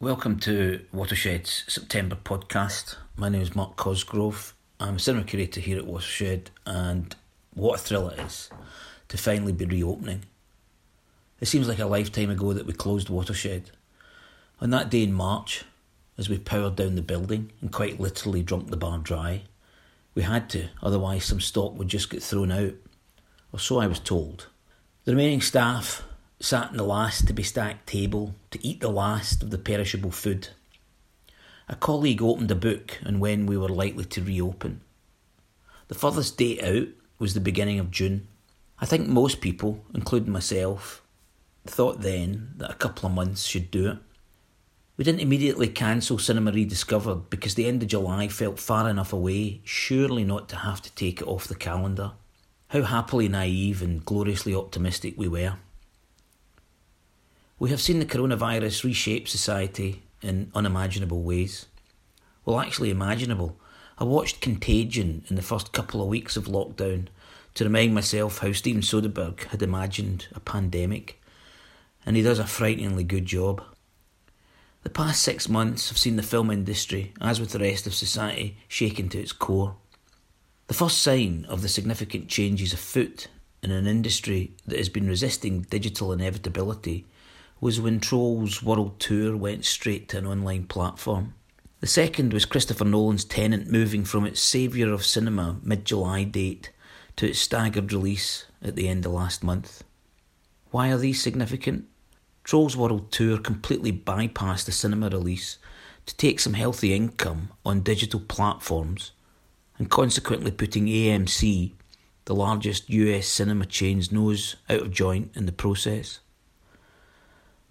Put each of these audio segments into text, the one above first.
Welcome to Watershed's September podcast. My name is Mark Cosgrove. I'm a cinema curator here at Watershed, and what a thrill it is to finally be reopening. It seems like a lifetime ago that we closed Watershed. On that day in March, as we powered down the building and quite literally drunk the bar dry, we had to, otherwise, some stock would just get thrown out, or so I was told. The remaining staff sat in the last to be stacked table to eat the last of the perishable food. A colleague opened a book on when we were likely to reopen. The furthest date out was the beginning of June. I think most people, including myself, thought then that a couple of months should do it. We didn't immediately cancel Cinema Rediscovered because the end of July felt far enough away, surely not to have to take it off the calendar. How happily naive and gloriously optimistic we were. We have seen the coronavirus reshape society in unimaginable ways. Well, actually, imaginable. I watched Contagion in the first couple of weeks of lockdown to remind myself how Steven Soderbergh had imagined a pandemic, and he does a frighteningly good job. The past six months have seen the film industry, as with the rest of society, shaken to its core. The first sign of the significant changes afoot in an industry that has been resisting digital inevitability was when Trolls World Tour went straight to an online platform. The second was Christopher Nolan's Tenet moving from its saviour of cinema mid July date to its staggered release at the end of last month. Why are these significant? Trolls World Tour completely bypassed the cinema release to take some healthy income on digital platforms and consequently putting AMC, the largest US cinema chain's nose out of joint in the process.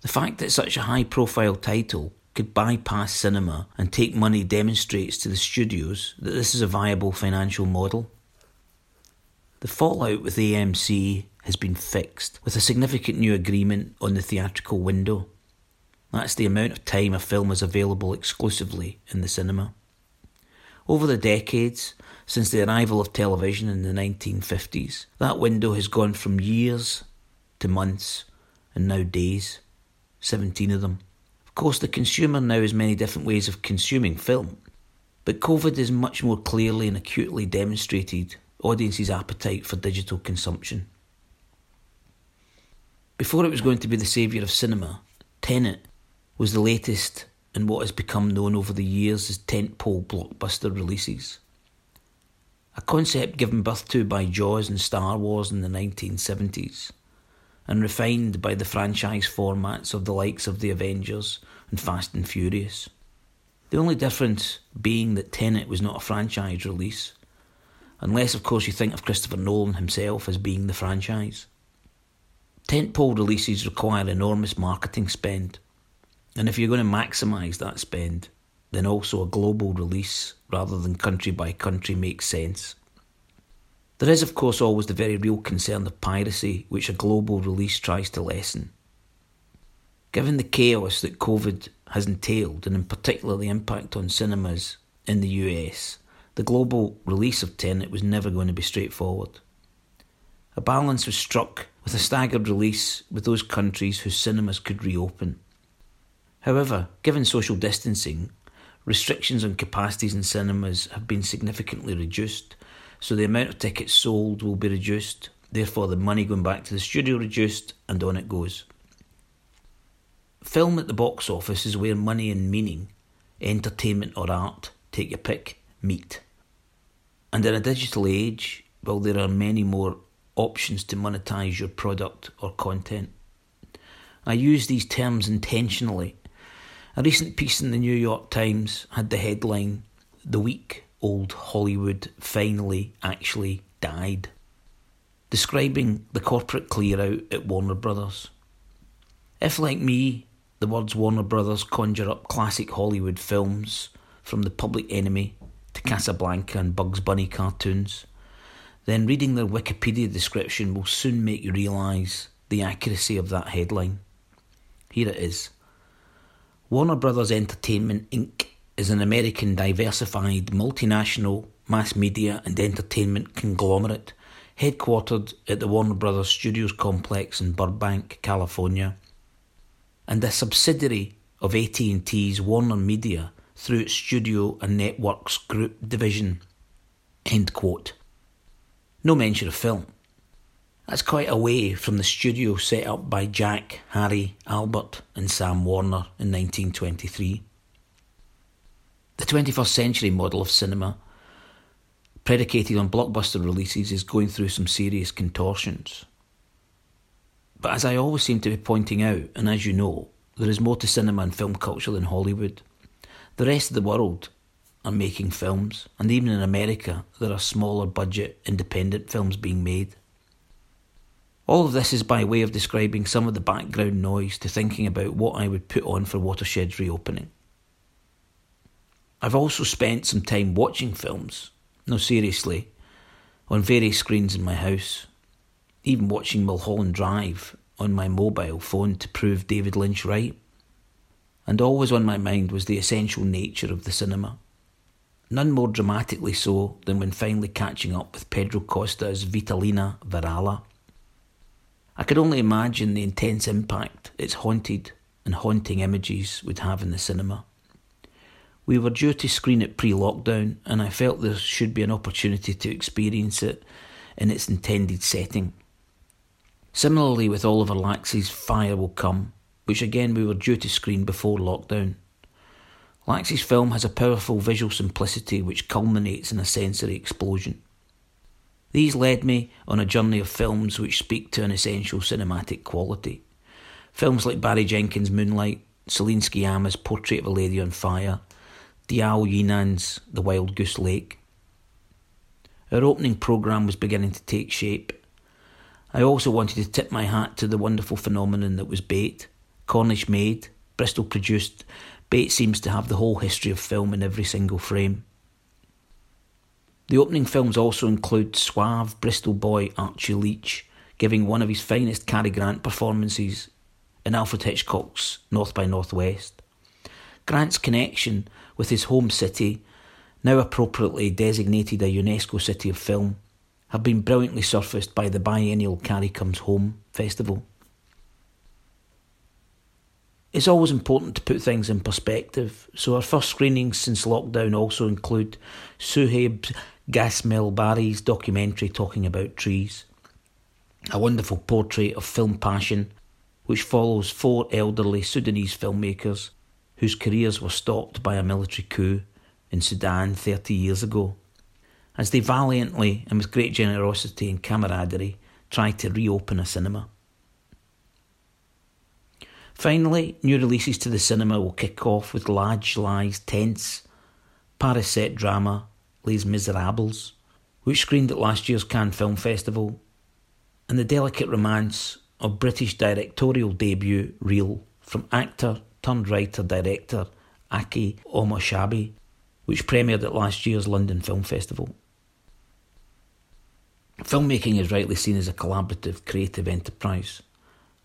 The fact that such a high profile title could bypass cinema and take money demonstrates to the studios that this is a viable financial model. The fallout with AMC has been fixed with a significant new agreement on the theatrical window. That's the amount of time a film is available exclusively in the cinema. Over the decades, since the arrival of television in the 1950s, that window has gone from years to months and now days. 17 of them. Of course, the consumer now has many different ways of consuming film, but COVID has much more clearly and acutely demonstrated audiences' appetite for digital consumption. Before it was going to be the saviour of cinema, Tenet was the latest in what has become known over the years as tentpole blockbuster releases. A concept given birth to by Jaws and Star Wars in the 1970s and refined by the franchise formats of the likes of The Avengers and Fast and Furious. The only difference being that Tenet was not a franchise release, unless, of course, you think of Christopher Nolan himself as being the franchise. Tentpole releases require enormous marketing spend, and if you're going to maximise that spend, then also a global release rather than country by country makes sense. There is, of course, always the very real concern of piracy, which a global release tries to lessen. Given the chaos that COVID has entailed, and in particular the impact on cinemas in the US, the global release of Tenet was never going to be straightforward. A balance was struck with a staggered release with those countries whose cinemas could reopen. However, given social distancing, restrictions on capacities in cinemas have been significantly reduced, so the amount of tickets sold will be reduced, therefore, the money going back to the studio reduced, and on it goes. Film at the box office is where money and meaning, entertainment or art, take your pick, meet. And in a digital age, well, there are many more options to monetize your product or content. I use these terms intentionally. A recent piece in the New York Times had the headline The Week old Hollywood finally actually died. Describing the corporate clear out at Warner Brothers. If, like me, the words Warner Brothers conjure up classic Hollywood films from The Public Enemy to Casablanca and Bugs Bunny cartoons, then reading their Wikipedia description will soon make you realise the accuracy of that headline. Here it is Warner Brothers Entertainment Inc is an American diversified multinational mass media and entertainment conglomerate headquartered at the Warner Brothers Studios complex in Burbank, California, and a subsidiary of AT&T's Warner Media through its studio and networks group division. End quote. No mention of film. That's quite away from the studio set up by Jack, Harry, Albert, and Sam Warner in 1923. The 21st century model of cinema, predicated on blockbuster releases, is going through some serious contortions. But as I always seem to be pointing out, and as you know, there is more to cinema and film culture than Hollywood. The rest of the world are making films, and even in America, there are smaller budget independent films being made. All of this is by way of describing some of the background noise to thinking about what I would put on for Watershed's reopening. I've also spent some time watching films, no seriously, on various screens in my house, even watching Mulholland Drive on my mobile phone to prove David Lynch right. And always on my mind was the essential nature of the cinema. None more dramatically so than when finally catching up with Pedro Costa's Vitalina Varela I could only imagine the intense impact its haunted and haunting images would have in the cinema. We were due to screen it pre lockdown, and I felt there should be an opportunity to experience it in its intended setting. Similarly, with Oliver Laxe's Fire Will Come, which again we were due to screen before lockdown. Laxe's film has a powerful visual simplicity which culminates in a sensory explosion. These led me on a journey of films which speak to an essential cinematic quality. Films like Barry Jenkins' Moonlight, Celine Sciamma's Portrait of a Lady on Fire, Diao Yinan's The Wild Goose Lake. Our opening programme was beginning to take shape. I also wanted to tip my hat to the wonderful phenomenon that was Bait, Cornish made, Bristol produced. Bait seems to have the whole history of film in every single frame. The opening films also include suave Bristol boy Archie Leach giving one of his finest Cary Grant performances in Alfred Hitchcock's North by Northwest. Grant's connection with his home city, now appropriately designated a UNESCO City of Film, have been brilliantly surfaced by the biennial Cary Comes Home festival. It's always important to put things in perspective, so our first screenings since lockdown also include Suhaib Gasmelbari's documentary talking about trees, a wonderful portrait of film passion which follows four elderly Sudanese filmmakers whose careers were stopped by a military coup in Sudan 30 years ago, as they valiantly and with great generosity and camaraderie tried to reopen a cinema. Finally, new releases to the cinema will kick off with Ladj Ly's tense Paris set drama Les Miserables, which screened at last year's Cannes Film Festival, and the delicate romance of British directorial debut Real from actor turned writer director Aki Omoshaybi, which premiered at last year's London Film Festival. Filmmaking is rightly seen as a collaborative creative enterprise.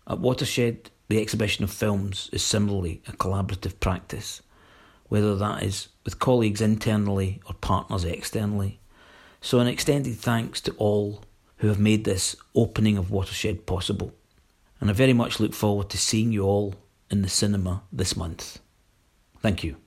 At Watershed, the exhibition of films is similarly a collaborative practice whether that is with colleagues internally or partners externally. So, an extended thanks to all who have made this opening of Watershed possible. And I very much look forward to seeing you all in the cinema this month. Thank you.